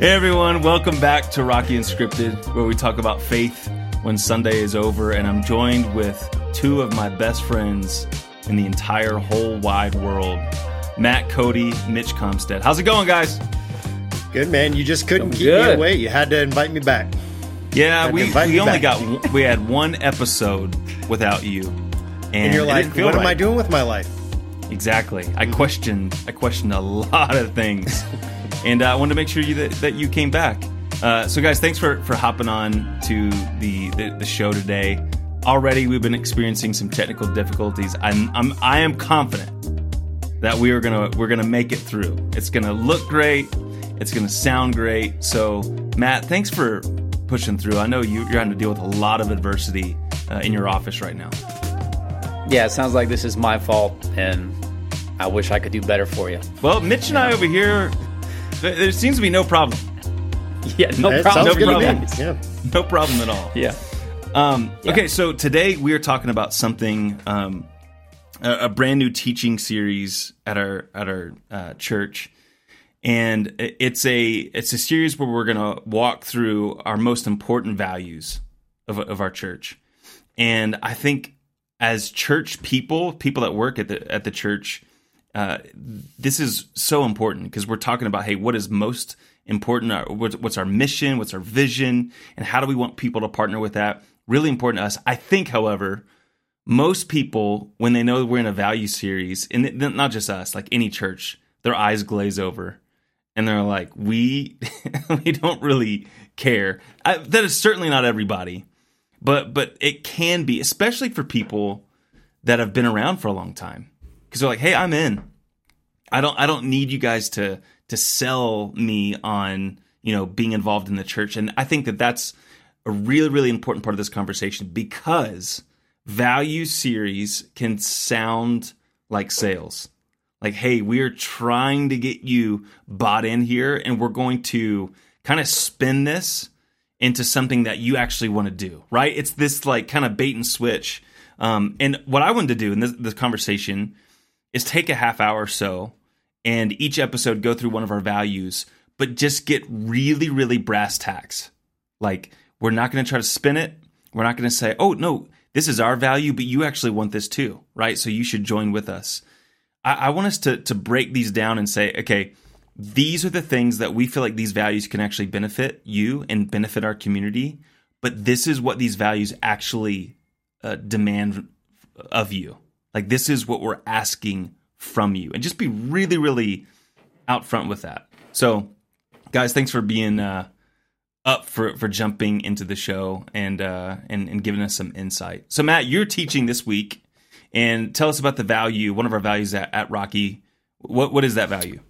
Hey everyone, welcome back to Rocky Unscripted, where we talk about faith when Sunday is over. And I'm joined with two of my best friends in the entire whole wide world Matt Cody, Mitch Comstead. How's it going, guys? Good man. You just couldn't Doing keep good. me away. You had to invite me back. Yeah, we, we only back. got we had one episode without you, and, And you're like, didn't feel what am I doing with my life? Exactly. I mm-hmm. questioned. I questioned a lot of things, and uh, I wanted to make sure you that, that you came back. Uh, so, guys, thanks for for hopping on to the, the the show today. Already, we've been experiencing some technical difficulties. I'm, I'm I am confident that we are gonna we're gonna make it through. It's gonna look great. It's gonna sound great. So, Matt, thanks for pushing through. I know you, you're having to deal with a lot of adversity uh, in your office right now. Yeah, it sounds like this is my fault, and I wish I could do better for you. Well, Mitch and I over here, there there seems to be no problem. Yeah, no That problem. no problem. Yeah. No problem at all. Yeah. Um, Yeah. Okay, so today we are talking about something, um, a, a brand new teaching series at our at our uh, church, and it's a it's a series where we're going to walk through our most important values of of our church, and I think as church people, people that work at the at the church, uh, this is so important because we're talking about hey, what is most important? What's our mission? What's our vision? And how do we want people to partner with that? Really important to us. I think, however, most people when they know we're in a value series, and not just us, like any church, their eyes glaze over, and they're like, we we don't really care. I, that is certainly not everybody, but but it can be, especially for people that have been around for a long time, because they're like, hey, I'm in. I don't I don't need you guys to to sell me on you know being involved in the church, and I think that that's a really really important part of this conversation because value series can sound like sales. Like, hey, we are trying to get you bought in here, and we're going to kind of spin this into something that you actually want to do, right? It's this like kind of bait and switch. Um, and what I wanted to do in this, this conversation is take a half hour or so and each episode go through one of our values, but just get really, really brass tacks. Like, we're not going to try to spin it. We're not going to say, oh, no, this is our value, but you actually want this too, right? So you should join with us. I, I want us to, to break these down and say, okay, these are the things that we feel like these values can actually benefit you and benefit our community, but this is what these values actually uh, demand of you. Like this is what we're asking from you, and just be really, really out front with that. So, guys, thanks for being uh, up for for jumping into the show and uh, and and giving us some insight. So, Matt, you're teaching this week, and tell us about the value. One of our values at, at Rocky. What what is that value?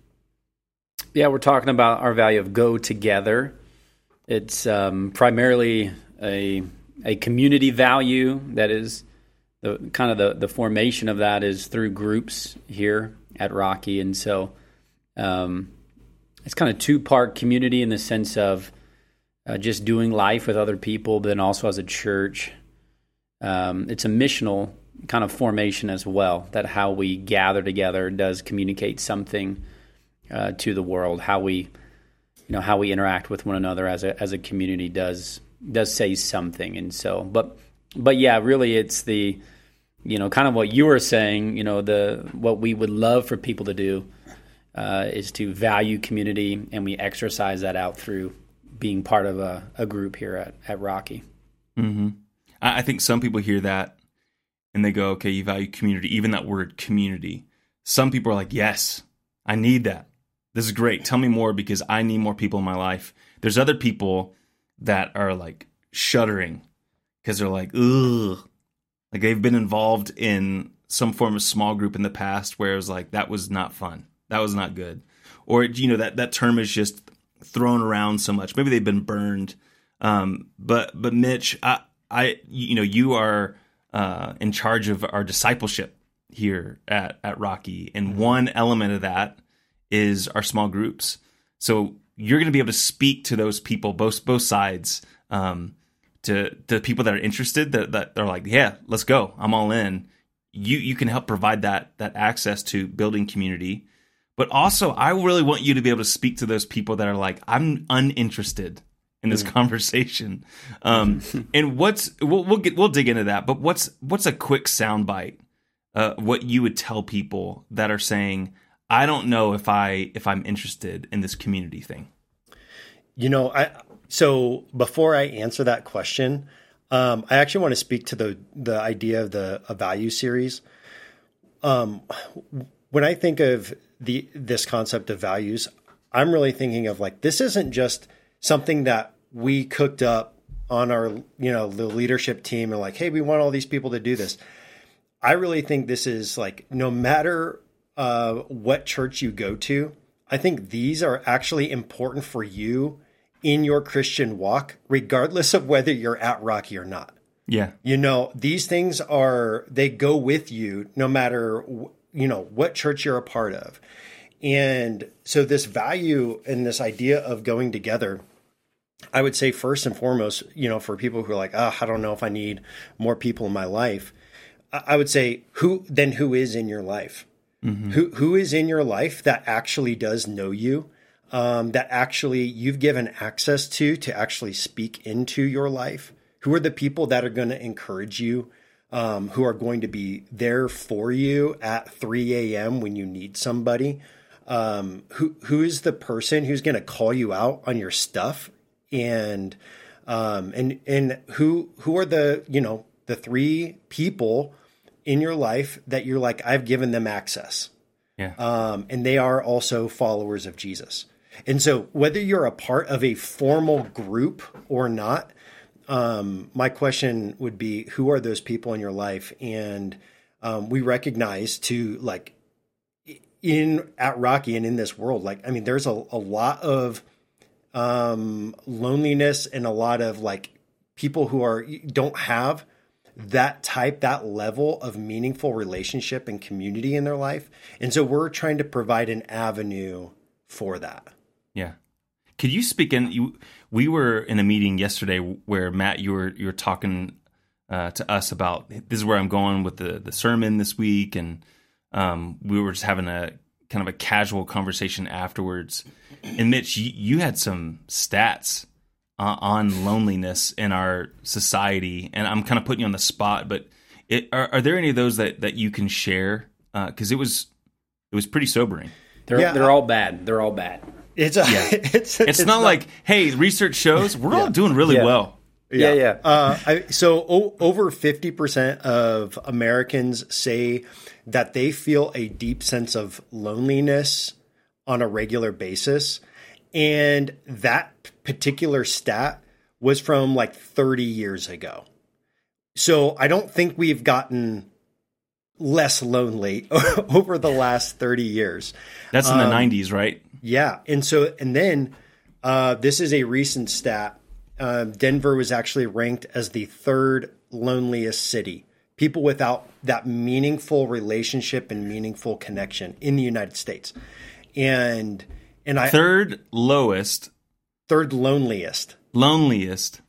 Yeah, we're talking about our value of go together. It's um, primarily a a community value that is the kind of the, the formation of that is through groups here at Rocky, and so um, it's kind of two part community in the sense of uh, just doing life with other people, but then also as a church. Um, it's a missional kind of formation as well. That how we gather together does communicate something uh, to the world. How we, you know, how we interact with one another as a as a community does does say something. And so, but but yeah, really, it's the, you know, kind of what you were saying. You know, the what we would love for people to do uh, is to value community, and we exercise that out through being part of a, a group here at at Rocky. Mm-hmm. I, I think some people hear that and they go, "Okay, you value community." Even that word "community." Some people are like, "Yes, I need that. This is great. Tell me more because I need more people in my life." There's other people that are like shuddering because they're like, "Ugh," like they've been involved in some form of small group in the past where it was like that was not fun, that was not good, or you know that that term is just thrown around so much. Maybe they've been burned. Um, but but Mitch, I I you know you are uh, in charge of our discipleship here at at Rocky, and one element of that is our small groups. So you're going to be able to speak to those people, both both sides, um, to the people that are interested that that are like, yeah, let's go, I'm all in. You you can help provide that that access to building community, but also I really want you to be able to speak to those people that are like, I'm uninterested in this Mm. conversation. Um, and what's we'll, we'll get we'll dig into that, but what's what's a quick soundbite? Uh, what you would tell people that are saying, I don't know if I if I'm interested in this community thing. You know, I so before I answer that question, um, I actually want to speak to the the idea of the a value series. Um, when I think of the this concept of values, I'm really thinking of like this isn't just something that we cooked up on our you know the leadership team and like, hey, we want all these people to do this. I really think this is like no matter uh, what church you go to, I think these are actually important for you in your Christian walk, regardless of whether you're at Rocky or not. Yeah. You know, these things are, they go with you no matter, you know, what church you're a part of. And so, this value and this idea of going together, I would say, first and foremost, you know, for people who are like, oh, I don't know if I need more people in my life, I would say, who then who is in your life? Mm-hmm. Who who is in your life that actually does know you, um, that actually you've given access to to actually speak into your life? Who are the people that are going to encourage you? Um, who are going to be there for you at 3 a.m. when you need somebody? Um, who who is the person who's going to call you out on your stuff? And um, and and who who are the you know the three people in your life that you're like I've given them access, Yeah. um, and they are also followers of Jesus. And so, whether you're a part of a formal group or not, um, my question would be who are those people in your life? And um, we recognize to like in at Rocky and in this world, like, I mean, there's a, a lot of um, loneliness and a lot of like people who are don't have that type, that level of meaningful relationship and community in their life. And so we're trying to provide an avenue for that. Yeah. Could you speak in? You, we were in a meeting yesterday where Matt, you were you were talking uh, to us about this is where I'm going with the the sermon this week, and um, we were just having a kind of a casual conversation afterwards. And Mitch, you, you had some stats uh, on loneliness in our society, and I'm kind of putting you on the spot, but it, are, are there any of those that that you can share? Because it was it was pretty sobering. They're Yeah, they're all bad. They're all bad. It's a, it's, It's, not, like, hey, research shows we're all doing really Yeah. well. Yeah, yeah. Uh, I, so o- over 50% of Americans say that they feel a deep sense of loneliness on a regular basis. And that particular stat was from like 30 years ago. So I don't think we've gotten less lonely over the last 30 years. That's in the 90s, right? Yeah, and so and then uh, this is a recent stat. Um, Denver was actually ranked as the third loneliest city. People without that meaningful relationship and meaningful connection in the United States, and and I Third lowest, third loneliest loneliest.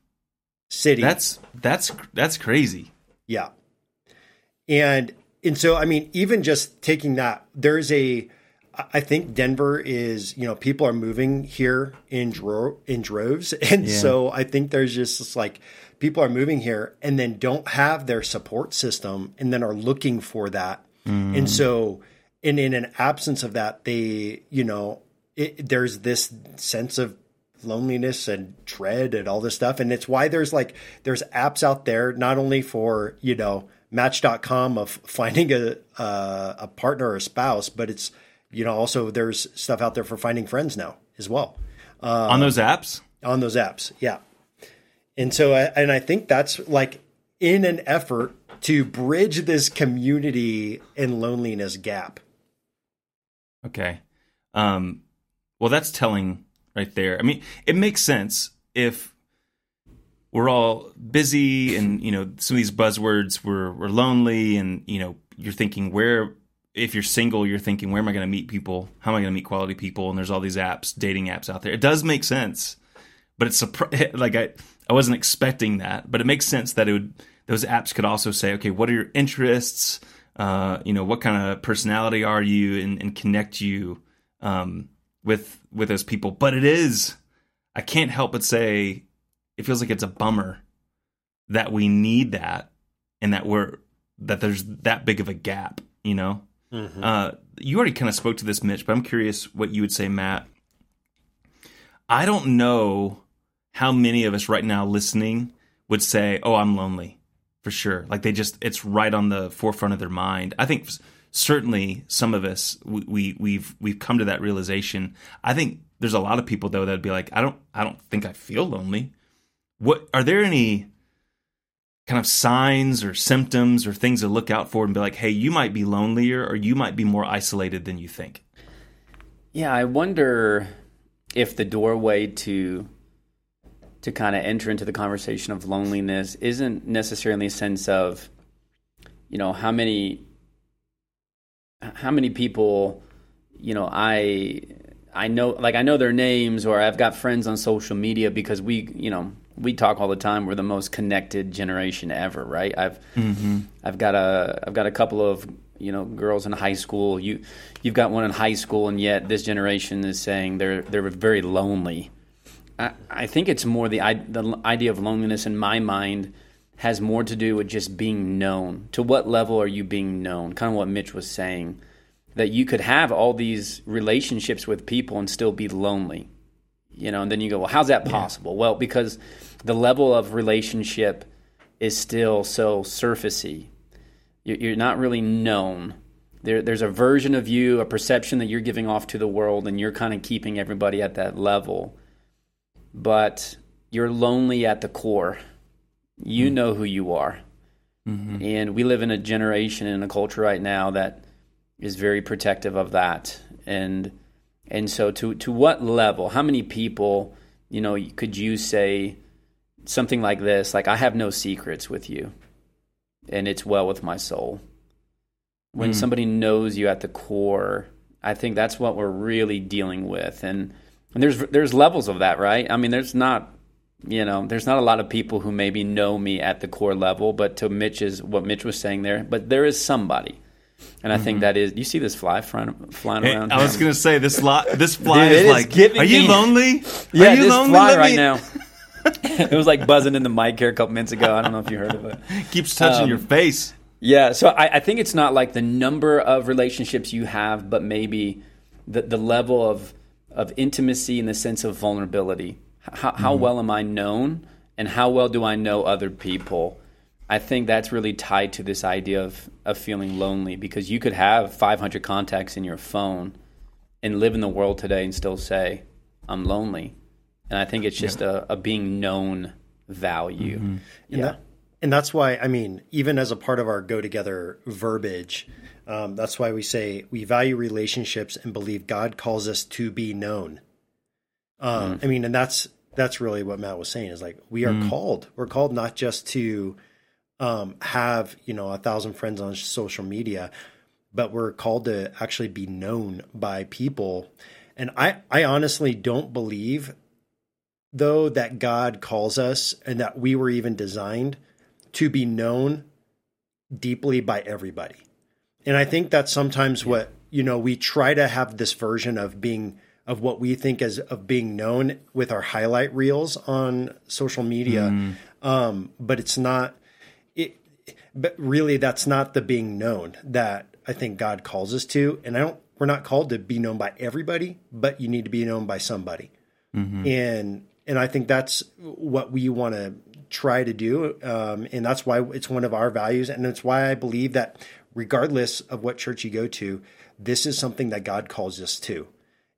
city. That's that's that's crazy. Yeah. And and so I mean even just taking that there's a I think Denver is, you know, people are moving here in dro- in droves and Yeah. so I think there's just this, like people are moving here and then don't have their support system and then are looking for that. And so and in an absence of that they, you know, it, there's this sense of loneliness and dread and all this stuff and it's why there's like there's apps out there not only for you know match.com of finding a uh, a partner or a spouse but it's you know also there's stuff out there for finding friends now as well On those apps? on those apps yeah and so I, and i think that's like in an effort to bridge this community and loneliness gap Okay. Um well that's telling right there. I mean, it makes sense if we're all busy and, you know, some of these buzzwords we're we're lonely and, you know, you're thinking where if you're single, you're thinking where am I going to meet people? How am I going to meet quality people? And there's all these apps, dating apps out there. It does make sense. But it's like I I wasn't expecting that, but it makes sense that it would those apps could also say, okay, what are your interests? Uh, you know, what kind of personality are you, and, and connect you um, with with those people. But it is, I can't help but say, it feels like it's a bummer that we need that, and that we're that there's that big of a gap. You know, mm-hmm. uh, you already kind of spoke to this, Mitch, but I'm curious what you would say, Matt. I don't know how many of us right now listening would say, "Oh, I'm lonely." For sure. Like they just it's right on the forefront of their mind. I think certainly some of us we, we we've we've come to that realization. I think there's a lot of people though that'd be like, "I don't I don't think I feel lonely." What are there any kind of signs or symptoms or things to look out for and be like, "Hey, you might be lonelier or you might be more isolated than you think." Yeah, I wonder if the doorway to to kind of enter into the conversation of loneliness isn't necessarily a sense of you know how many how many people you know i i know like i know their names or i've got friends on social media because we you know we talk all the time we're the most connected generation ever right i've mm-hmm. i've got a i've got a couple of you know girls in high school you you've got one in high school and yet this generation is saying they're they're very lonely I, I think it's more the the idea of loneliness in my mind has more to do with just being known. To what level are you being known? Kind of what Mitch was saying that you could have all these relationships with people and still be lonely. You know, and then you go, well, how's that possible? Yeah. Well, because the level of relationship is still so surfacey. You're not really known. There, there's a version of you, a perception that you're giving off to the world, and you're kind of keeping everybody at that level but you're lonely at the core. You mm-hmm. know who you are. Mm-hmm. And we live in a generation in a culture right now that is very protective of that. And and so to to what level, how many people, you know, could you say something like this, like I have no secrets with you and it's well with my soul. When mm. somebody knows you at the core, I think that's what we're really dealing with. And and there's there's levels of that, right? I mean, there's not you know, there's not a lot of people who maybe know me at the core level, but to Mitch's what Mitch was saying there, but there is somebody. And I mm-hmm. think that is. You see this fly flying, flying hey, around? I was gonna say this lot. This fly Dude, is like. Are you lonely? Yeah, are you this lonely? fly Let right me... now. it was like buzzing in the mic here a couple minutes ago. I don't know if you heard of it. Keeps touching um, your face. Yeah, so I, I, think it's not like the number of relationships you have, but maybe the the level of of intimacy and the sense of vulnerability. How, how mm-hmm. well am I known, and how well do I know other people? I think that's really tied to this idea of, of feeling lonely because you could have 500 contacts in your phone and live in the world today and still say, I'm lonely. And I think it's just yeah. a, a, being known value. Mm-hmm. Yeah. And, that, and that's why, I mean, even as a part of our go together verbiage, um, that's why we say we value relationships and believe God calls us to be known. Um, mm. I mean, and that's that's really what Matt was saying is like we are mm. called. We're called not just to um, have you know a thousand friends on social media, but we're called to actually be known by people. And I I honestly don't believe though that God calls us and that we were even designed to be known deeply by everybody. And I think that's sometimes yeah. what, you know, we try to have this version of being of what we think as of being known with our highlight reels on social media. Mm. Um, but it's not it but really that's not the being known that I think God calls us to. And I don't we're not called to be known by everybody, but you need to be known by somebody. Mm-hmm. And and I think that's what we want to try to do. Um, and that's why it's one of our values. And it's why I believe that regardless of what church you go to, this is something that God calls us to.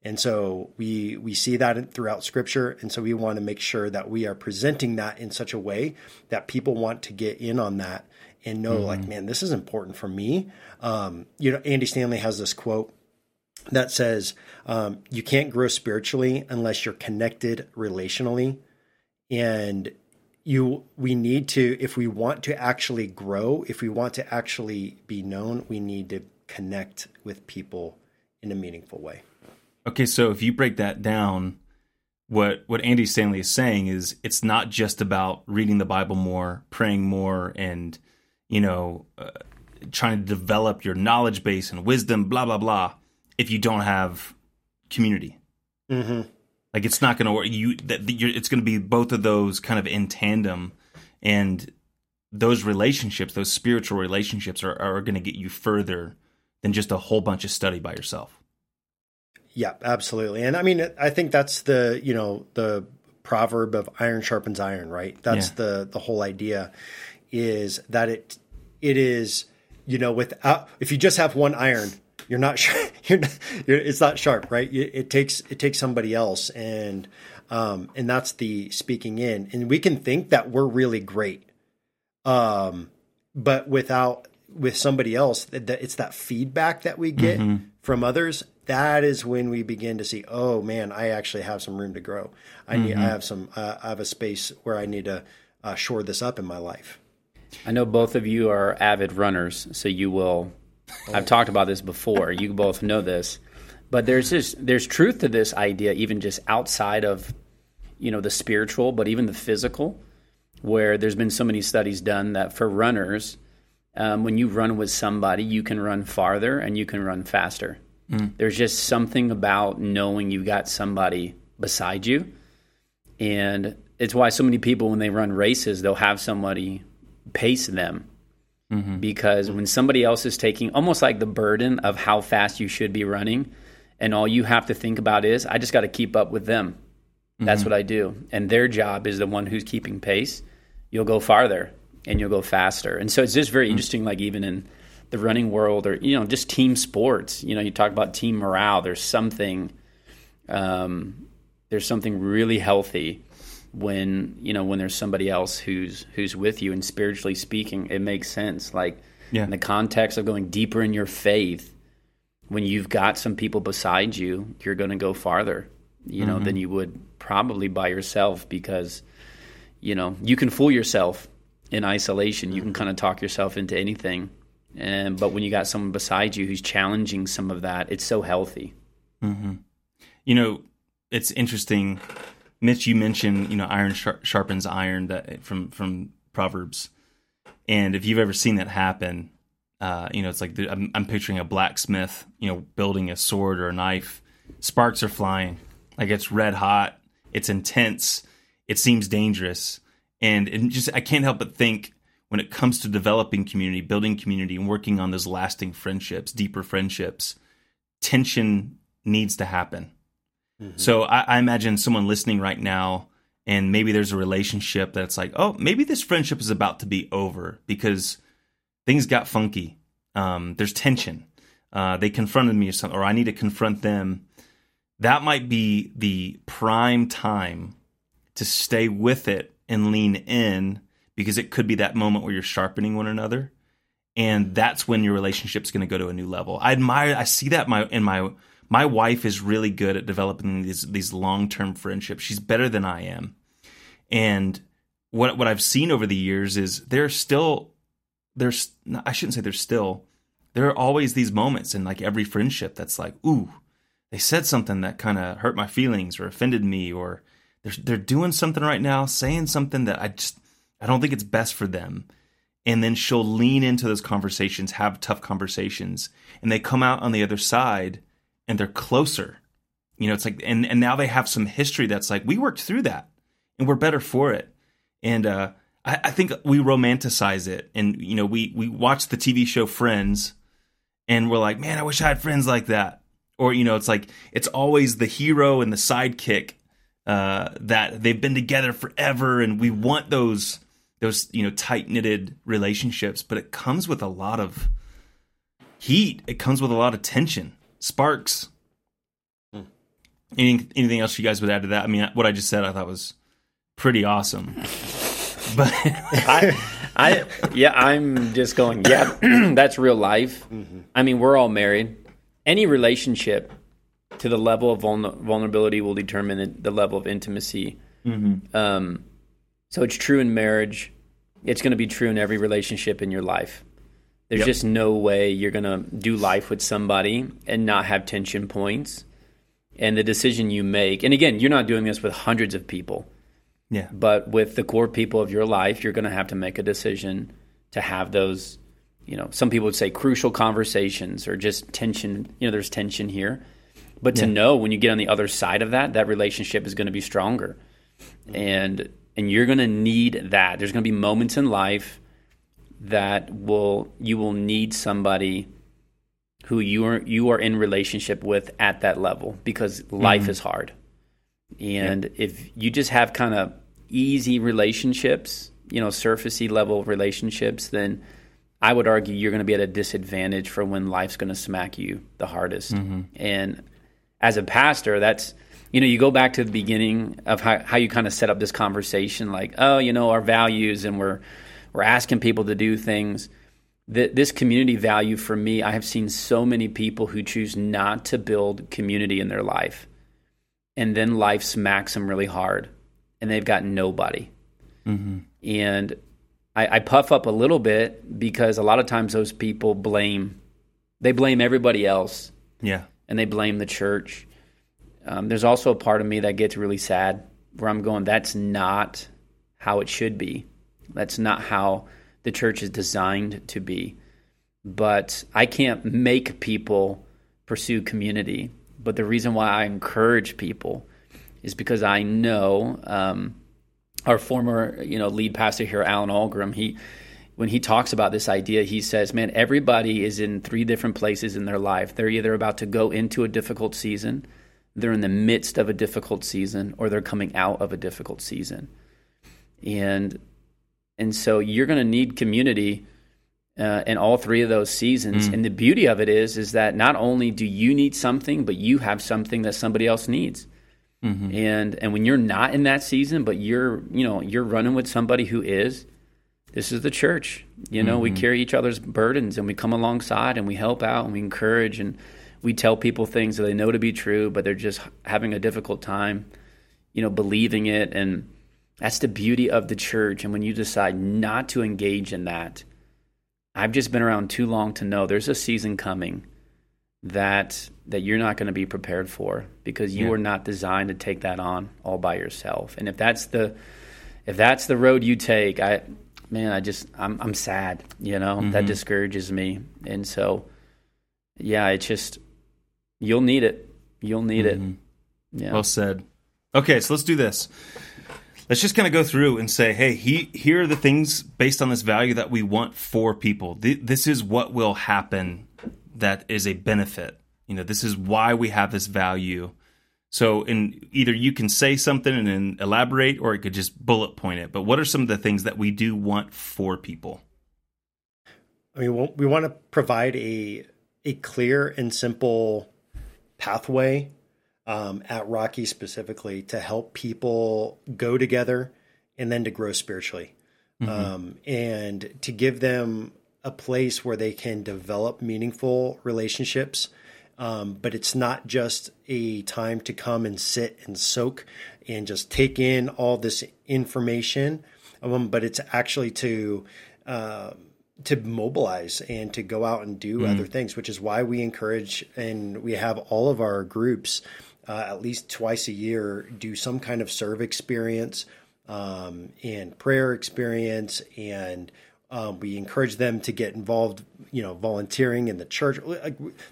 And so we we see that throughout scripture and so we want to make sure that we are presenting that in such a way that people want to get in on that and know mm-hmm. like man this is important for me. Um, you know Andy Stanley has this quote that says um, you can't grow spiritually unless you're connected relationally. And you we need to if we want to actually grow if we want to actually be known we need to connect with people in a meaningful way. Okay so if you break that down what what andy stanley is saying is it's not just about reading the bible more praying more and you know uh, trying to develop your knowledge base and wisdom blah blah blah if you don't have community. Mm-hmm. Like it's not going to work. You that you're, it's going to be both of those kind of in tandem, and those relationships, those spiritual relationships, are are going to get you further than just a whole bunch of study by yourself. Yeah, absolutely. And I mean, I think that's the you know the proverb of iron sharpens iron, right? That's yeah. the the whole idea is that it it is you know without if you just have one iron you're not sure you're, not, you're it's not sharp right it, it, takes it takes somebody else and um and that's the speaking in and we can think that we're really great um but without with somebody else that, it's that feedback that we get mm-hmm. from others that is when we begin to see oh man i actually have some room to grow i need mm-hmm. i have some uh, i have a space where i need to uh, shore this up in my life I know both of you are avid runners, so you will. I've talked about this before. You both know this, but there's this there's truth to this idea, even just outside of you know the spiritual, but even the physical, where there's been so many studies done that for runners, um, when you run with somebody, you can run farther and you can run faster. Mm. There's just something about knowing you've got somebody beside you, and it's why so many people when they run races, they'll have somebody pace them. Mm-hmm. Because when somebody else is taking almost like the burden of how fast you should be running, and all you have to think about is, I just got to keep up with them. That's mm-hmm. what I do. And their job is the one who's keeping pace. You'll go farther and you'll go faster. And so it's just very mm-hmm. interesting, like even in the running world or, you know, just team sports, you know, you talk about team morale, there's something, um, there's something really healthy when you know when there's somebody else who's who's with you and spiritually speaking it makes sense like yeah. in the context of going deeper in your faith when you've got some people beside you you're going to go farther you know mm-hmm. than you would probably by yourself because you know you can fool yourself in isolation you can kind of talk yourself into anything and but when you got someone beside you who's challenging some of that it's so healthy mm-hmm. you know it's interesting Mitch, you mentioned you know iron sharpens iron that from from Proverbs, and if you've ever seen that happen, uh, you know it's like the, I'm, I'm, picturing a blacksmith, you know, building a sword or a knife. Sparks are flying, like it's red hot, it's intense, it seems dangerous, and it just I can't help but think when it comes to developing community, building community, and working on those lasting friendships, deeper friendships, tension needs to happen So I, I imagine someone listening right now, and maybe there's a relationship that's like, oh, maybe this friendship is about to be over because things got funky. Um, there's tension. Uh, they confronted me or something, or I need to confront them. That might be the prime time to stay with it and lean in because it could be that moment where you're sharpening one another and that's when your relationship's going to go to a new level. I admire I see that my in my my wife is really good at developing these these long term friendships. She's better than I am, and what what I've seen over the years is there's still there's I shouldn't say there's still there are always these moments in like every friendship that's like ooh they said something that kind of hurt my feelings or offended me or they're they're doing something right now saying something that I just I don't think it's best for them and then she'll lean into those conversations have tough conversations and they come out on the other side and they're closer. You know, it's like and and now they have some history that's like we worked through that and we're better for it. And uh, I, I think we romanticize it, and you know, we we watch the TV show Friends, and we're like, man, I wish I had friends like that. Or you know, it's like it's always the hero and the sidekick uh, that they've been together forever, and we want those those you know tight knitted relationships. But it comes with a lot of heat. It comes with a lot of tension. Sparks. Hmm. Anything, anything else you guys would add to that? I mean, what I just said, I thought was pretty awesome. But I, I, yeah, I'm just going. Yeah, that's real life. Mm-hmm. I mean, we're all married. Any relationship to the level of vulnerability will determine the level of intimacy. Mm-hmm. Um, so it's true in marriage. It's going to be true in every relationship in your life. There's yep. just no way you're going to do life with somebody and not have tension points. And the decision you make, and again, you're not doing this with hundreds of people. Yeah. But with the core people of your life, you're going to have to make a decision to have those, you know, some people would say crucial conversations or just tension, you know, there's tension here. but to know when you get on the other side of that, that relationship is going to be stronger, and and you're going to need that. There's going to be moments in life that will you will need somebody who you are you are in relationship with at that level because life mm-hmm. is hard. And if you just have kind of easy relationships, you know, surfacey level relationships, then I would argue you're going to be at a disadvantage for when life's going to smack you the hardest. Mm-hmm. And as a pastor, that's you know, you go back to the beginning of how, how you kind of set up this conversation, like, oh, you know, our values, and we're we're asking people to do things. That this community value for me, I have seen so many people who choose not to build community in their life, and then life smacks them really hard, and they've got nobody. Mm-hmm. And I, I puff up a little bit because a lot of times those people blame, they blame everybody else. Yeah, and they blame the church um, there's also a part of me that gets really sad where I'm going, that's not how it should be. That's not how the church is designed to be. But I can't make people pursue community. But the reason why I encourage people is because I know um, our former, you know, lead pastor here, Alan Ahlgrim. He, when he talks about this idea, he says, "Man, everybody is in three different places in their life. They're either about to go into a difficult season." they're in the midst of a difficult season or they're coming out of a difficult season. And and so you're going to need community uh, in all three of those seasons. Mm. And the beauty of it is is that not only do you need something, but you have something that somebody else needs. Mm-hmm. And and when you're not in that season, but you're you know you're running with somebody who is, this is the church. You know, mm-hmm. we carry each other's burdens and we come alongside and we help out and we encourage and we tell people things that they know to be true, but they're just having a difficult time, you know, believing it. And that's the beauty of the church. And when you decide not to engage in that, I've just been around too long to know there's a season coming that that you're not going to be prepared for because you yeah. are not designed to take that on all by yourself. And if that's the if that's the road you take, I man, I just I'm I'm sad, you know. Mm-hmm. That discourages me. And so yeah, it's just You'll need it. You'll need mm-hmm. it. Yeah. Well said. Okay, so let's do this. Let's just kind of go through and say, hey, he, here are the things based on this value that we want for people. This is what will happen that is a benefit. You know, this is why we have this value. So, in either you can say something and then elaborate, or it could just bullet point it. But what are some of the things that we do want for people? I mean, we want to provide a a clear and simple pathway um, at Rocky specifically to help people go together and then to grow spiritually mm-hmm. um, and to give them a place where they can develop meaningful relationships. Um, but it's not just a time to come and sit and soak and just take in all this information, um, but it's actually to uh, to mobilize and to go out and do mm. other things, which is why we encourage and we have all of our groups uh, at least twice a year do some kind of serve experience um, and prayer experience. And um, we encourage them to get involved you know volunteering in the church.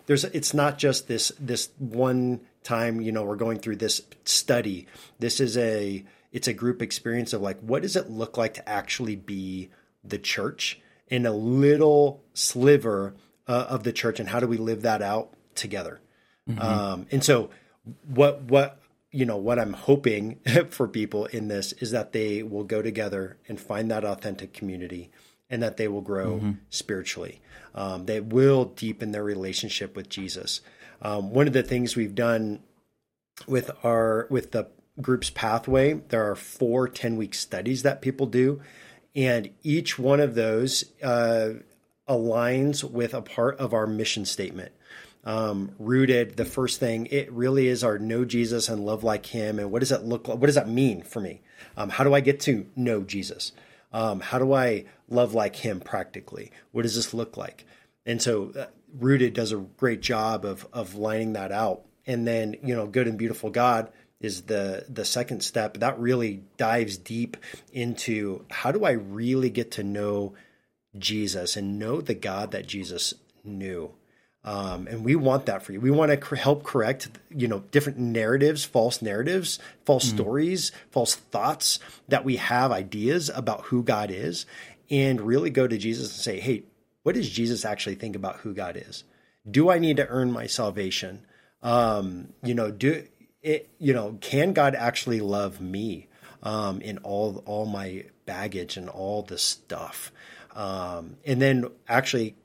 There's it's not just this this one time you know we're going through this study. This is a it's a group experience of like what does it look like to actually be the church in a little sliver uh, of the church and how do we live that out together? Mm-hmm. um, and so what what you know what i'm hoping for people in this is that they will go together and find that authentic community and that they will grow mm-hmm. spiritually um, they will deepen their relationship with jesus um, one of the things we've done with our with the group's pathway there are four 10 week studies that people do and each one of those uh, aligns with a part of our mission statement. Um, rooted, the first thing, it really is our know Jesus and love like Him. And what does that look like? What does that mean for me? Um, how do I get to know Jesus? Um, how do I love like Him practically? What does this look like? And so, uh, rooted does a great job of of lining that out. And then, you know, good and beautiful God is the the second step that really dives deep into how do I really get to know Jesus and know the God that Jesus knew. Um, and we want that for you. We want to cr- help correct, you know, different narratives, false narratives, false mm. stories, false thoughts that we have ideas about who God is, and really go to Jesus and say, "Hey, what does Jesus actually think about who God is? Do I need to earn my salvation? Um, you know, do it? You know, can God actually love me um, in all all my baggage and all the stuff?" Um, and then actually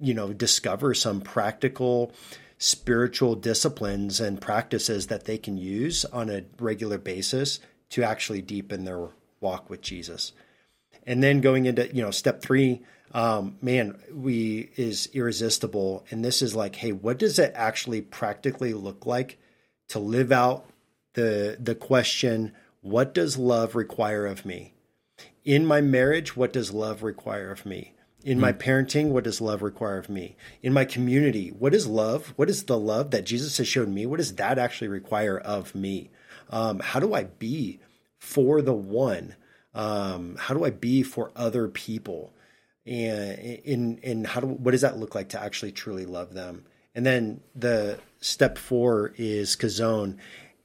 you know discover some practical spiritual disciplines and practices that they can use on a regular basis to actually deepen their walk with Jesus. And then going into you know step three, um, man, we is irresistible, and this is like, hey, what does it actually practically look like to live out the the question, what does love require of me? In my marriage, what does love require of me? In my hmm. parenting, what does love require of me? In my community, what is love? What is the love that Jesus has shown me? What does that actually require of me? Um, how do I be for the one? Um, how do I be for other people? And in in how do what does that look like to actually truly love them? And then the step four is Chazown,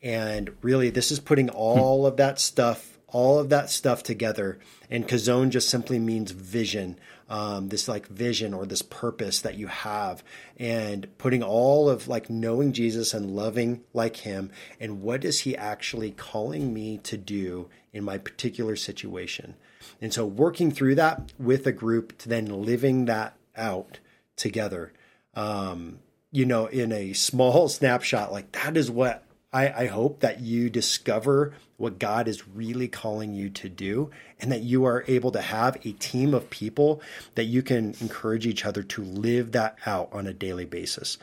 and really this is putting all of that stuff, all of that stuff together. And Chazown just simply means vision um, this like vision or this purpose that you have and putting all of like knowing Jesus and loving like him and what is he actually calling me to do in my particular situation. And so working through that with a group to then living that out together. Um, you know, in a small snapshot, like that is what I, I hope that you discover what God is really calling you to do, and that you are able to have a team of people that you can encourage each other to live that out on a daily basis.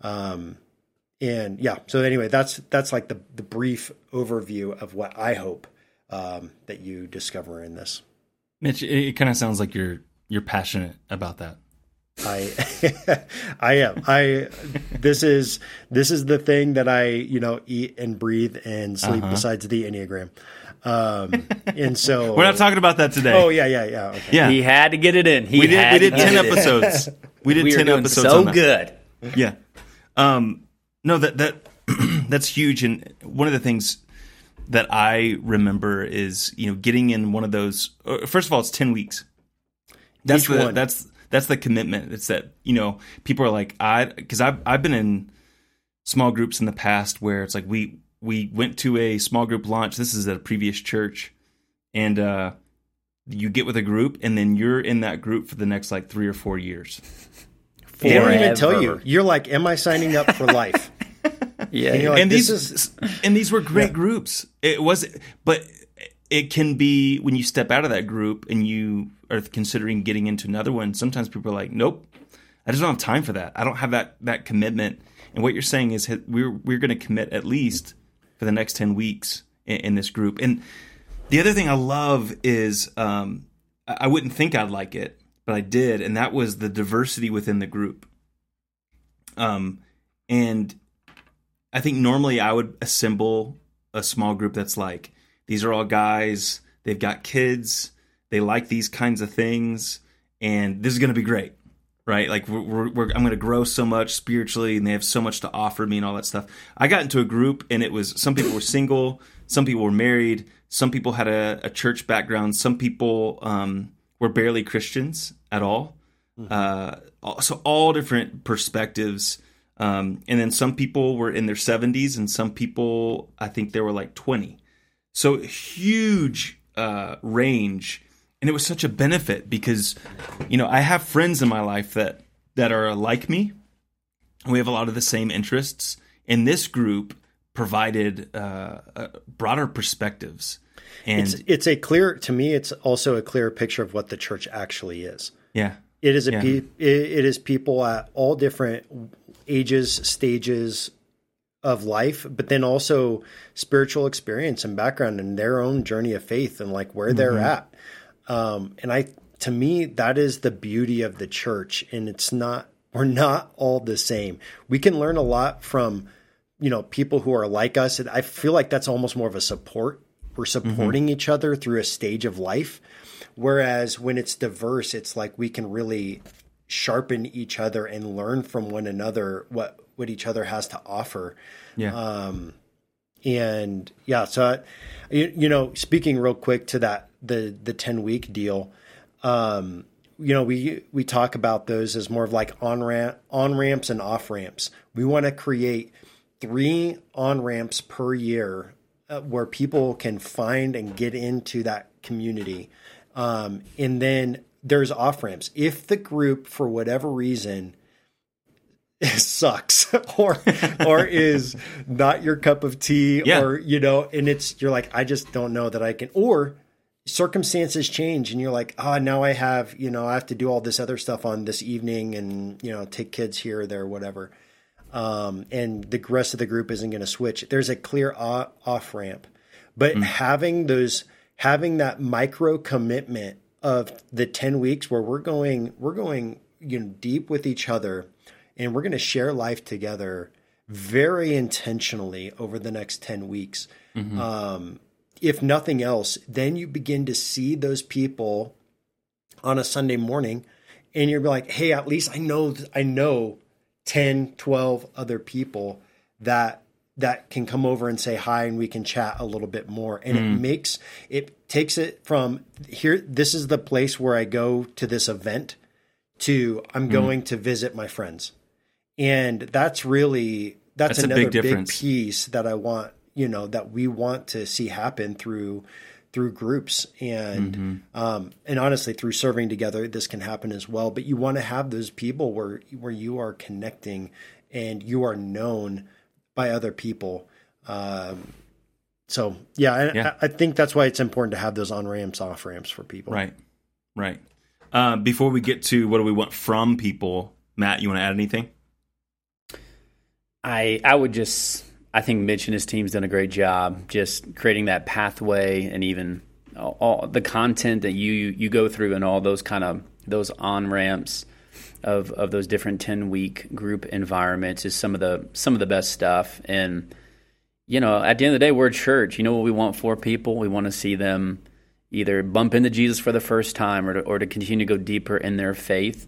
Um, and yeah, so anyway, that's that's like the the brief overview of what I hope um, that you discover in this. Mitch, it, it kind of sounds like you're you're passionate about that. I I am. I this is this is the thing that I, you know, eat and breathe and sleep uh-huh. besides the Enneagram. Um and so We're not talking about that today. Oh yeah, yeah, yeah. Okay. Yeah. He had to get it in. He we did we did 10 episodes. We did we 10 episodes so good. Yeah. Um no that that that's huge and one of the things that I remember is, you know, getting in one of those uh, first of all it's 10 weeks. That's Each the, one. that's that's the commitment. It's that you know people are like I because I've I've been in small groups in the past where it's like we we went to a small group launch. This is at a previous church, and uh, you get with a group, and then you're in that group for the next like three or four years. They don't even tell you. You're like, "Am I signing up for life?" yeah, and, like, and these is... and these were great yeah. groups. It was, but it can be when you step out of that group and you are considering getting into another one. Sometimes people are like, "Nope, I just don't have time for that. I don't have that that commitment." And what you're saying is we're we're going to commit at least for the next ten weeks in, in, this group. And the other thing I love is um, I wouldn't think I'd like it, but I did, and that was the diversity within the group. Um, and I think normally I would assemble a small group that's like these are all guys, they've got kids, they like these kinds of things, and this is going to be great. Right, like we're, we're, we're I'm going to grow so much spiritually, and they have so much to offer me, and all that stuff. I got into a group, and it was some people were single, some people were married, some people had a, a church background, some people um, were barely Christians at all. Mm-hmm. Uh, so all different perspectives. Um, and then some people were in their 70s, and some people, I think, they were like 20. So huge uh, range, and it was such a benefit because, you know, I have friends in my life that that are like me. We have a lot of the same interests, and this group provided uh, uh, broader perspectives. And it's, it's a clear to me. It's also a clear picture of what the church actually is. Yeah, it is a yeah. pe- it is people at all different ages, stages, of life, but then also spiritual experience and background and their own journey of faith and like where they're mm-hmm. at. Um, and I, to me, that is the beauty of the church. And it's not, we're not all the same. We can learn a lot from, you know, people who are like us. And I feel like that's almost more of a support. We're supporting mm-hmm. each other through a stage of life. Whereas when it's diverse, it's like we can really sharpen each other and learn from one another what what each other has to offer. Yeah. Um, and yeah, so I, you, you know, speaking real quick to that the the ten week deal, um, you know, we we talk about those as more of like on ramp on ramps and off ramps. We want to create three on ramps per year uh, where people can find and get into that community, um, and then there's off ramps. If the group, for whatever reason, sucks. Or or is not your cup of tea Yeah. or you know and it's you're like I just don't know that I can or circumstances change and you're like ah now I have you know I have to do all this other stuff on this evening and you know take kids here or there whatever. Um and the rest of the group isn't going to switch. There's a clear off ramp. But having those having that micro commitment of the 10 weeks where we're going we're going you know deep with each other and we're going to share life together very intentionally over the next 10 weeks. Mm-hmm. Um, if nothing else then you begin to see those people on a sunday morning and you're like hey at least i know i know 10 12 other people that that can come over and say hi and we can chat a little bit more. And it mm. makes it takes it from here this is the place where i go to this event to i'm mm. going to visit my friends and that's really that's, That's a another big big, piece that i want you know that we want to see happen through through groups and Mm-hmm. um, and honestly through serving together this can happen as well but you want to have those people where where you are connecting and you are known by other people um, so yeah, I, Yeah. I I think that's why it's important to have those on ramps off ramps for people Right. Right. Uh, before we get to what do we want from people, Matt, you want to add anything? I I would just I think Mitch and his team's done a great job just creating that pathway and even all, all the content that you you go through and all those kind of those on ramps of of those different 10 week group environments is some of the some of the best stuff. And you know at the end of the day we're a church. You know what we want for people? We want to see them either bump into Jesus for the first time or to, or to continue to go deeper in their faith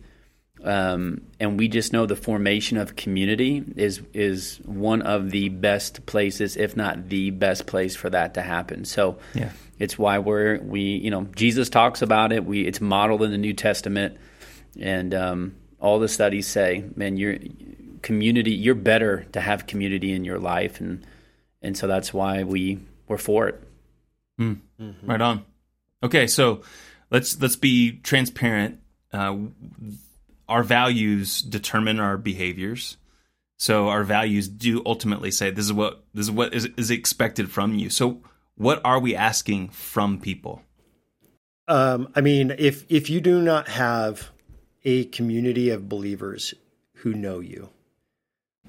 um, and we just know the formation of community is is one of the best places, if not the best place for that to happen. So Yeah. it's why we're we you know Jesus talks about it. We it's modeled in the New Testament, and um, all the studies say, man, your community, you're better to have community in your life, and and so that's why we we're for it. Right on. Okay, so let's let's be transparent. Uh, our values determine our behaviors. So our values do ultimately say this is what this is what is, is expected from you. So what are we asking from people? Um, I mean, if if you do not have a community of believers who know you,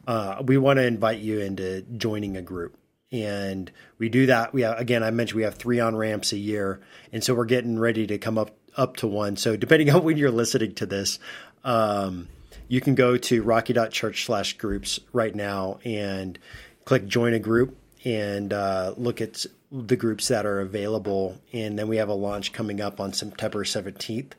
uh, we want to invite you into joining a group, and we do that. We have, again, I mentioned we have three on ramps a year, and so we're getting ready to come up up to one. So depending on when you're listening to this, um, you can go to rocky.church slash groups right now and click join a group and uh, look at the groups that are available. And then we have a launch coming up on September 17th.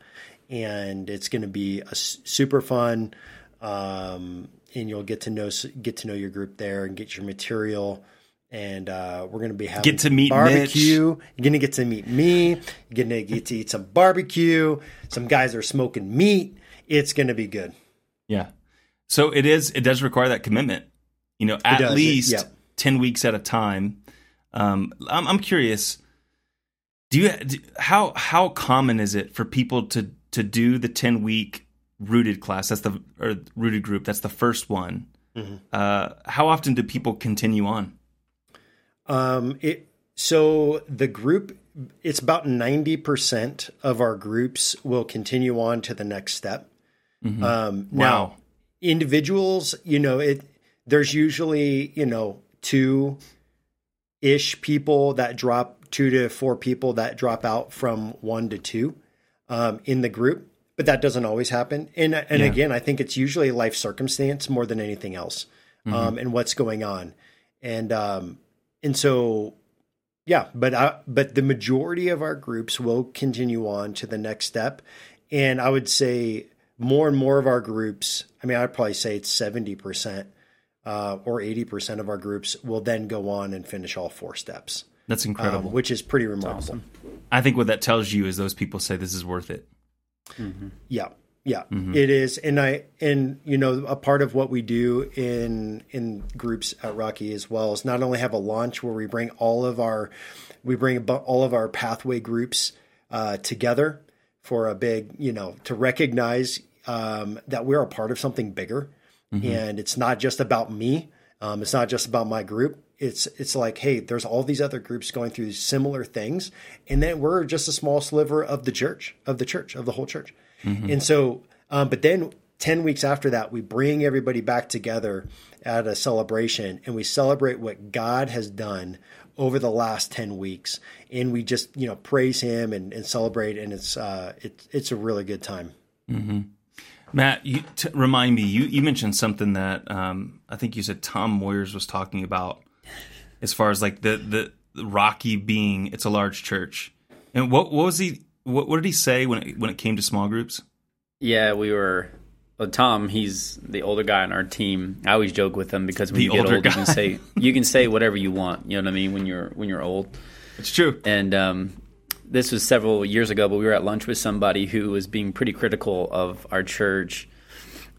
And it's going to be a super fun. Um, and you'll get to know get to know your group there and get your material. And uh, we're going to be having Get to meet barbecue. You're going to get to meet me. You're going to get to eat some barbecue. Some guys are smoking meat. It's going to be good. Yeah. So it is. It does require that commitment. You know, at does, it- least yeah. ten weeks at a time. Um, I'm, I'm curious. Do you do, how how common is it for people to to do the ten week rooted class? That's the or rooted group. That's the first one. Mm-hmm. Uh, how often do people continue on? Um, it so the group it's about ninety percent of our groups will continue on to the next step. Um, now, Wow. individuals, you know, it there's usually you know two ish people that drop two to four people that drop out from one to two um, in the group, but that doesn't always happen. And and Yeah. again, I think it's usually life circumstance more than anything else, um, and what's going on, and um, and so yeah, but I, but the majority of our groups will continue on to the next step, and I would say more and more of our groups, I mean, I'd probably say it's 70% uh, or 80% of our groups will then go on and finish all four steps. That's incredible. Um, which is pretty remarkable. Awesome. I think what that tells you is those people say this is worth it. Mm-hmm. Yeah. Yeah, mm-hmm. it is, and I and you know a part of what we do in in groups at Rocky as well is not only have a launch where we bring all of our we bring all of our pathway groups uh, together for a big you know to recognize um, that we're a part of something bigger, mm-hmm. and it's not just about me. Um, it's not just about my group. It's it's like, hey, there's all these other groups going through similar things, and then we're just a small sliver of the church, of the church, of the whole church. Mm-hmm. And so, um, but then 10 weeks after that, we bring everybody back together at a celebration and we celebrate what God has done over the last 10 weeks. And we just, you know, praise him and, and celebrate. And it's, uh, it, it's a really good time. Mm-hmm. Matt, you, t- remind me, you, you mentioned something that um, I think you said Tom Moyers was talking about as far as like the, the, the Rocky being, it's a large church. And what, what was he, what, what did he say when it, when it came to small groups? Yeah, we were. Well, Tom, he's the older guy on our team. I always joke with him because when the you get old, guy. you can say you can say whatever you want. You know what I mean? When you're when you're old, it's true. And um, this was several years ago, but we were at lunch with somebody who was being pretty critical of our church.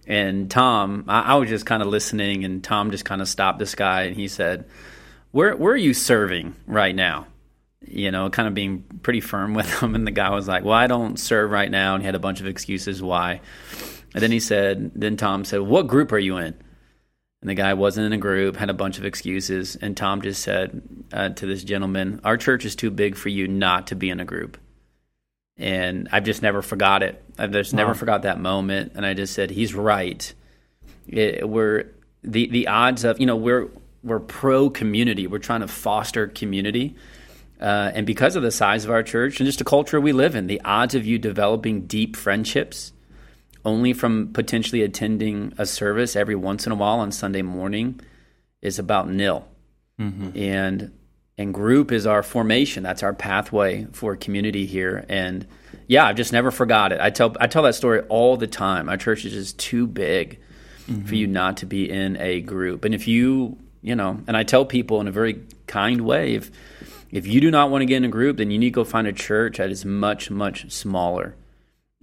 And Tom, I, I was just kind of listening, and Tom just kind of stopped this guy, and he said, "Where where are you serving right now?" you know, kind of being pretty firm with him. And the guy was like, Well, I don't serve right now. And he had a bunch of excuses why. And then he said, Then Tom said, What group are you in? And the guy wasn't in a group, had a bunch of excuses. And Tom just said uh, to this gentleman, Our church is too big for you not to be in a group. And I've just never forgot it. I've just wow. never forgot that moment. And I just said, He's right. It, we're the, the odds of, you know, we're, we're pro community. We're trying to foster community uh, and because of the size of our church and just the culture we live in, the odds of you developing deep friendships only from potentially attending a service every once in a while on Sunday morning is about nil. Mm-hmm. And and group is our formation. That's our pathway for community here. And yeah, I've just never forgot it. I tell I tell that story all the time. Our church is just too big mm-hmm. for you not to be in a group. And if you, you know, and I tell people in a very kind way, if if you do not want to get in a group, then you need to go find a church that is much, much smaller,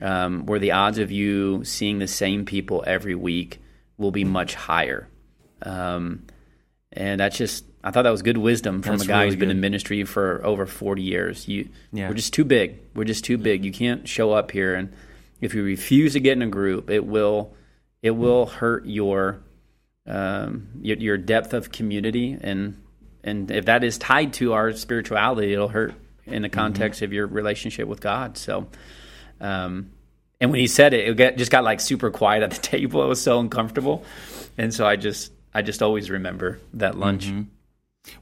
um, where the odds of you seeing the same people every week will be much higher. Um, and that's just, I thought that was good wisdom from that's a guy really who's been in ministry for over 40 years. You, yeah. We're just too big. We're just too big. You can't show up here. And if you refuse to get in a group, it will, it will hurt your, um, your, your depth of community and and if that is tied to our spirituality, it'll hurt in the mm-hmm. context mm-hmm. of your relationship with God. So, um, and when he said it, it get, just got like super quiet at the table. It was so uncomfortable, and so I just I just always remember that lunch. Mm-hmm.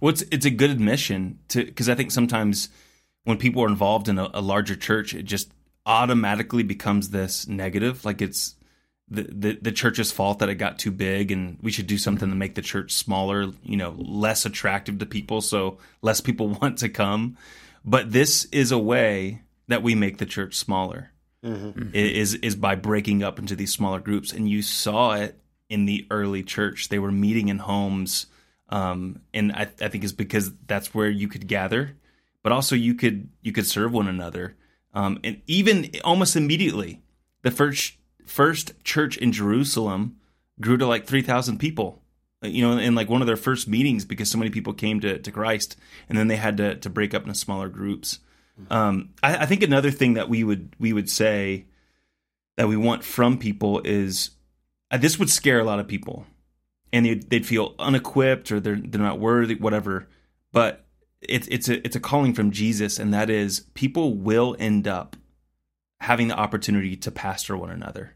Well, it's it's a good admission to because I think sometimes when people are involved in a, a larger church, it just automatically becomes this negative, like it's the, the, the church's fault that it got too big and we should do something to make the church smaller you know less attractive to people so less people want to come but this is a way that we make the church smaller mm-hmm. is is by breaking up into these smaller groups and you saw it in the early church they were meeting in homes um, and I, I think it's because that's where you could gather but also you could you could serve one another um, and even almost immediately the first first church in Jerusalem grew to like 3,000 people, you know, in like one of their first meetings because so many people came to, to Christ and then they had to, to break up into smaller groups. Um, I, I think another thing that we would, we would say that we want from people is uh, this would scare a lot of people and they'd, they'd feel unequipped or they're, they're not worthy, whatever. But it's, it's a, it's a calling from Jesus. And that is people will end up having the opportunity to pastor one another.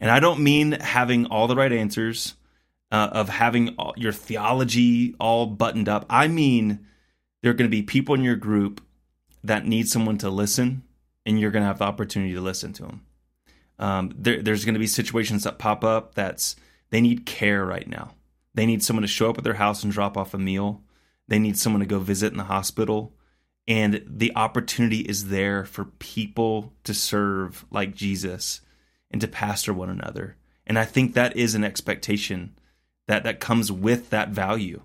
And I don't mean having all the right answers, uh, of having all, your theology all buttoned up. I mean, there are going to be people in your group that need someone to listen, and you're going to have the opportunity to listen to them. Um, there, there's going to be situations that pop up that's they need care right now. They need someone to show up at their house and drop off a meal. They need someone to go visit in the hospital. And the opportunity is there for people to serve like Jesus and to pastor one another. And I think that is an expectation that that comes with that value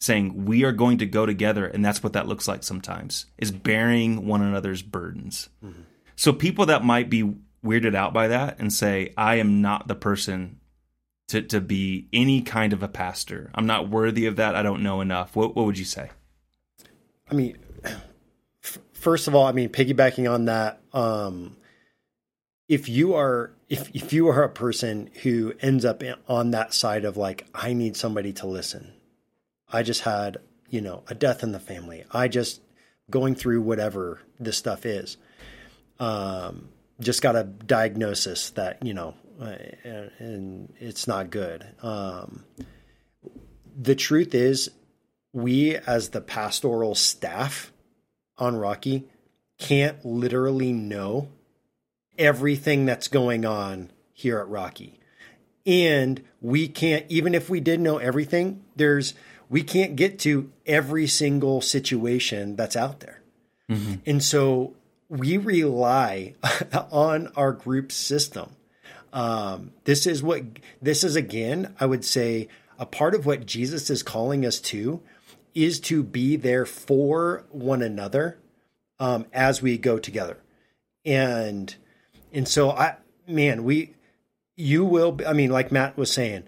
saying we are going to go together and that's what that looks like sometimes is bearing one another's burdens mm-hmm. so people that might be weirded out by that and say i am not the person to, to be any kind of a pastor i'm not worthy of that i don't know enough what, what would you say i mean f- first of all i mean piggybacking on that um, if you are if if you are a person who ends up on that side of like I need somebody to listen. I just had, you know, a death in the family. I just going through whatever this stuff is. Um, just got a diagnosis that, you know, uh, and it's not good. Um, the truth is we as the pastoral staff on Rocky can't literally know everything that's going on here at Rocky. And we can't, even if we did know everything, there's, we can't get to every single situation that's out there. Mm-hmm. And so we rely on our group system. Um, this is what, this is again, I would say, a part of what Jesus is calling us to is to be there for one another um, as we go together. And and so I, man, we, you will, I mean, like Matt was saying,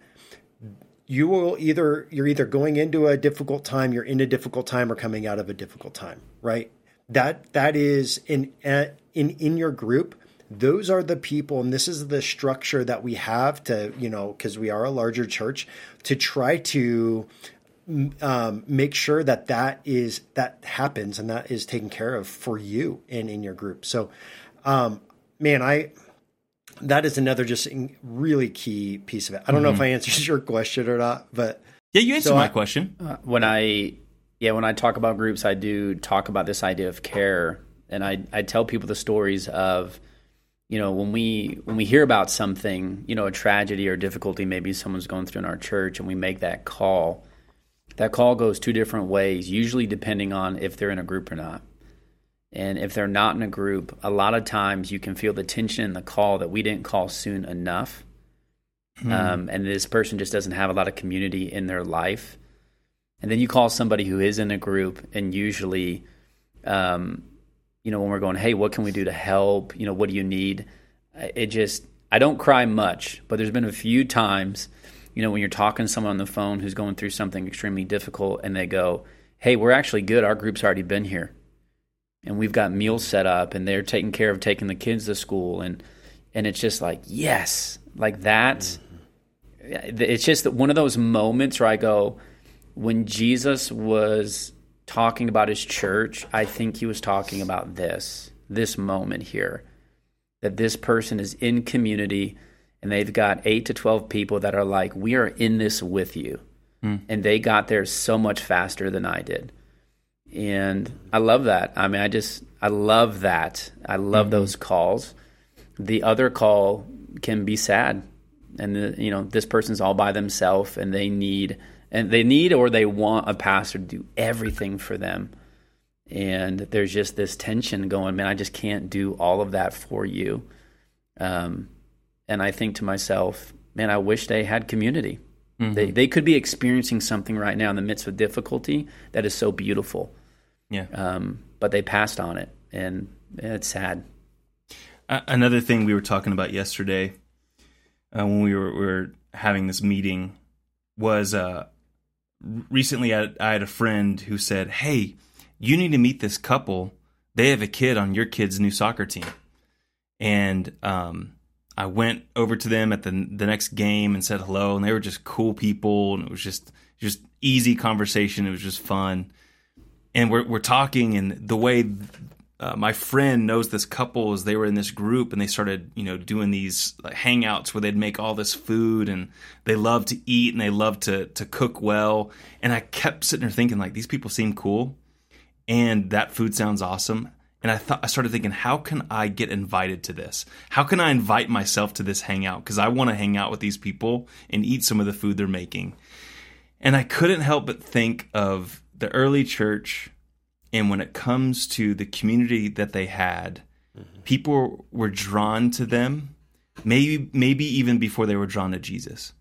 you will either, you're either going into a difficult time, you're in a difficult time or coming out of a difficult time, right? That, that is in, in, in your group, those are the people and this is the structure that we have to you know because we are a larger church to try to um, make sure that that is that happens and that is taken care of for you and in your group so um, man, I that is another just really key piece of it. I don't mm-hmm. know if mm-hmm. I answered your question or not, but yeah, you answered so my I, question. Uh, when I yeah, when I talk about groups, I do talk about this idea of care, and I I tell people the stories of you know when we when we hear about something, you know, a tragedy or difficulty, maybe someone's going through in our church, and we make that call. That call goes two different ways, usually depending on if they're in a group or not. And if they're not in a group, a lot of times you can feel the tension in the call that we didn't call soon enough. Hmm. Um, and this person just doesn't have a lot of community in their life. And then you call somebody who is in a group, and usually, um, you know, when we're going, hey, what can we do to help? You know, what do you need? It just, I don't cry much, but there's been a few times, you know, when you're talking to someone on the phone who's going through something extremely difficult and they go, hey, we're actually good. Our group's already been here and we've got meals set up and they're taking care of taking the kids to school and and it's just like yes like that mm-hmm. it's just one of those moments where i go when jesus was talking about his church i think he was talking about this this moment here that this person is in community and they've got 8 to 12 people that are like we are in this with you mm. and they got there so much faster than i did and I love that. I mean, I just I love that. I love mm-hmm. those calls. The other call can be sad, and the, you know this person's all by themselves, and they need and they need or they want a pastor to do everything for them. And there's just this tension going, man. I just can't do all of that for you. Um, and I think to myself, man, I wish they had community. Mm-hmm. They they could be experiencing something right now in the midst of difficulty that is so beautiful yeah. Um, but they passed on it, and it's sad. Uh, another thing we were talking about yesterday uh, when we were, we were, having this meeting was uh, recently I, I had a friend who said, "Hey, you need to meet this couple. They have a kid on your kid's new soccer team." And um, I went over to them at the the next game and said hello, and they were just cool people, and it was just just easy conversation. It was just fun and we're we're talking, and the way uh, my friend knows this couple is they were in this group and they started you know doing these like, hangouts where they'd make all this food and they love to eat and they love to to cook well. And i kept sitting there thinking like these people seem cool and that food sounds awesome. And i thought i started thinking how can i get invited to this? How can i invite myself to this hangout? Because i want to hang out with these people and eat some of the food they're making. And i couldn't help but think of the early church and when it comes to the community that they had, mm-hmm. people were drawn to them maybe maybe even before they were drawn to Jesus.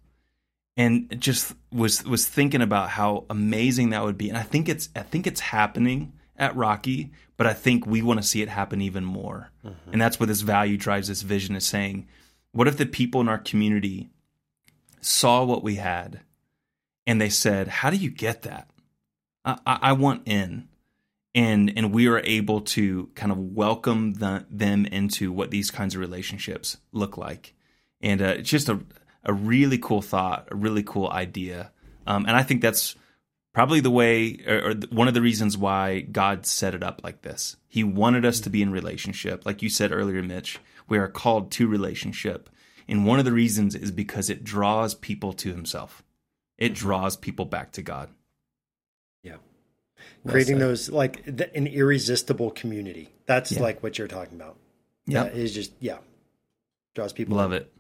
And just was was thinking about how amazing that would be. And I think it's I think it's happening at Rocky, but I think we want to see it happen even more. Mm-hmm. And that's what this value drives this vision is saying, what if the people in our community saw what we had and they said, How do you get that? I, I want in. And and we are able to kind of welcome the, them into what these kinds of relationships look like. And uh, it's just a, a really cool thought, a really cool idea. Um, and I think that's probably the way or, or, one of the reasons why God set it up like this. He wanted us to be in relationship. Like you said earlier, Mitch, we are called to relationship. And one of the reasons is because it draws people to himself. It draws people back to God. Yeah. Well Creating said. those like the, an irresistible community. That's yeah. like what you're talking about. Yeah. Is just yeah. Draws people. Love in. it.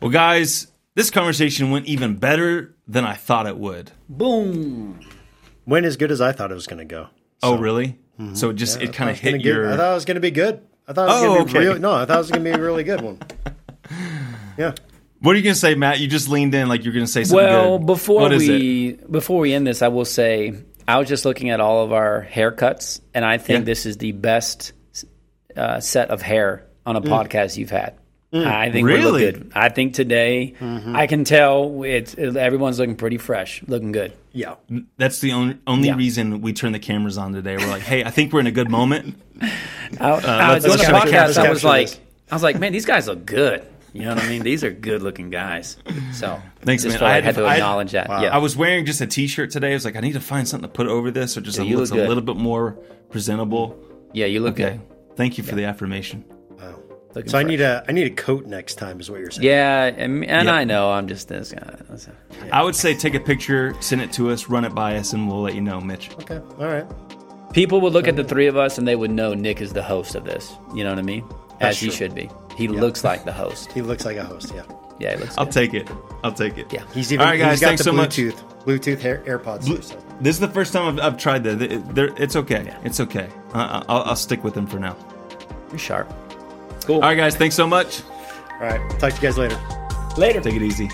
Well, guys, this conversation went even better than I thought it would. Boom. Went as good as I thought it was going to go. Oh, so. Oh, really? Mm-hmm. So it just yeah, it kind of hit your. I thought it was going to be good. I thought it was oh, going to be okay. real. No, I thought it was going to be a really good one. Yeah. What are you going to say, Matt? You just leaned in like you're going to say something. Well, good. before we before we end this, I will say I was just looking at all of our haircuts, and I think yeah. this is the best uh, set of hair on a mm. podcast you've had. Mm. I think really? we look good. I think today mm-hmm. I can tell it's it, everyone's looking pretty fresh, looking good. Yeah, that's the only only yeah. reason we turn the cameras on today. We're like, hey, I think we're in a good moment. I, uh, I was doing a podcast. I was like, this. I was like, man, these guys look good. You know what I mean? These are good looking guys. So thanks, man. I had, I had to acknowledge that. Wow. Yeah. I was wearing just a t-shirt today. I was like, I need to find something to put over this, or just yeah, looks a little bit more presentable. Yeah, you look okay. good. Thank you for yeah. the affirmation. Wow. Looking so fresh. I need a I need a coat next time, is what you're saying. Yeah, and, and yep. I know I'm just this guy. I would say take a picture, send it to us, run it by us, and we'll let you know, Mitch. Okay. All right. People would look so, at the three of us and they would know Nick is the host of this. You know what I mean? As he should be. He yeah. looks like the host. He looks like a host. Yeah. Yeah, he looks. I'll take it. I'll take it. Yeah. He's even. All right, guys. Thanks so Bluetooth, much. Bluetooth hair, AirPods. Blue, so. This is the first time I've, I've tried that. It's okay. Yeah. It's okay. Uh, I'll, I'll stick with him for now. You're sharp. Cool. All right, guys. Thanks so much. All right. Talk to you guys later. Later. Take it easy.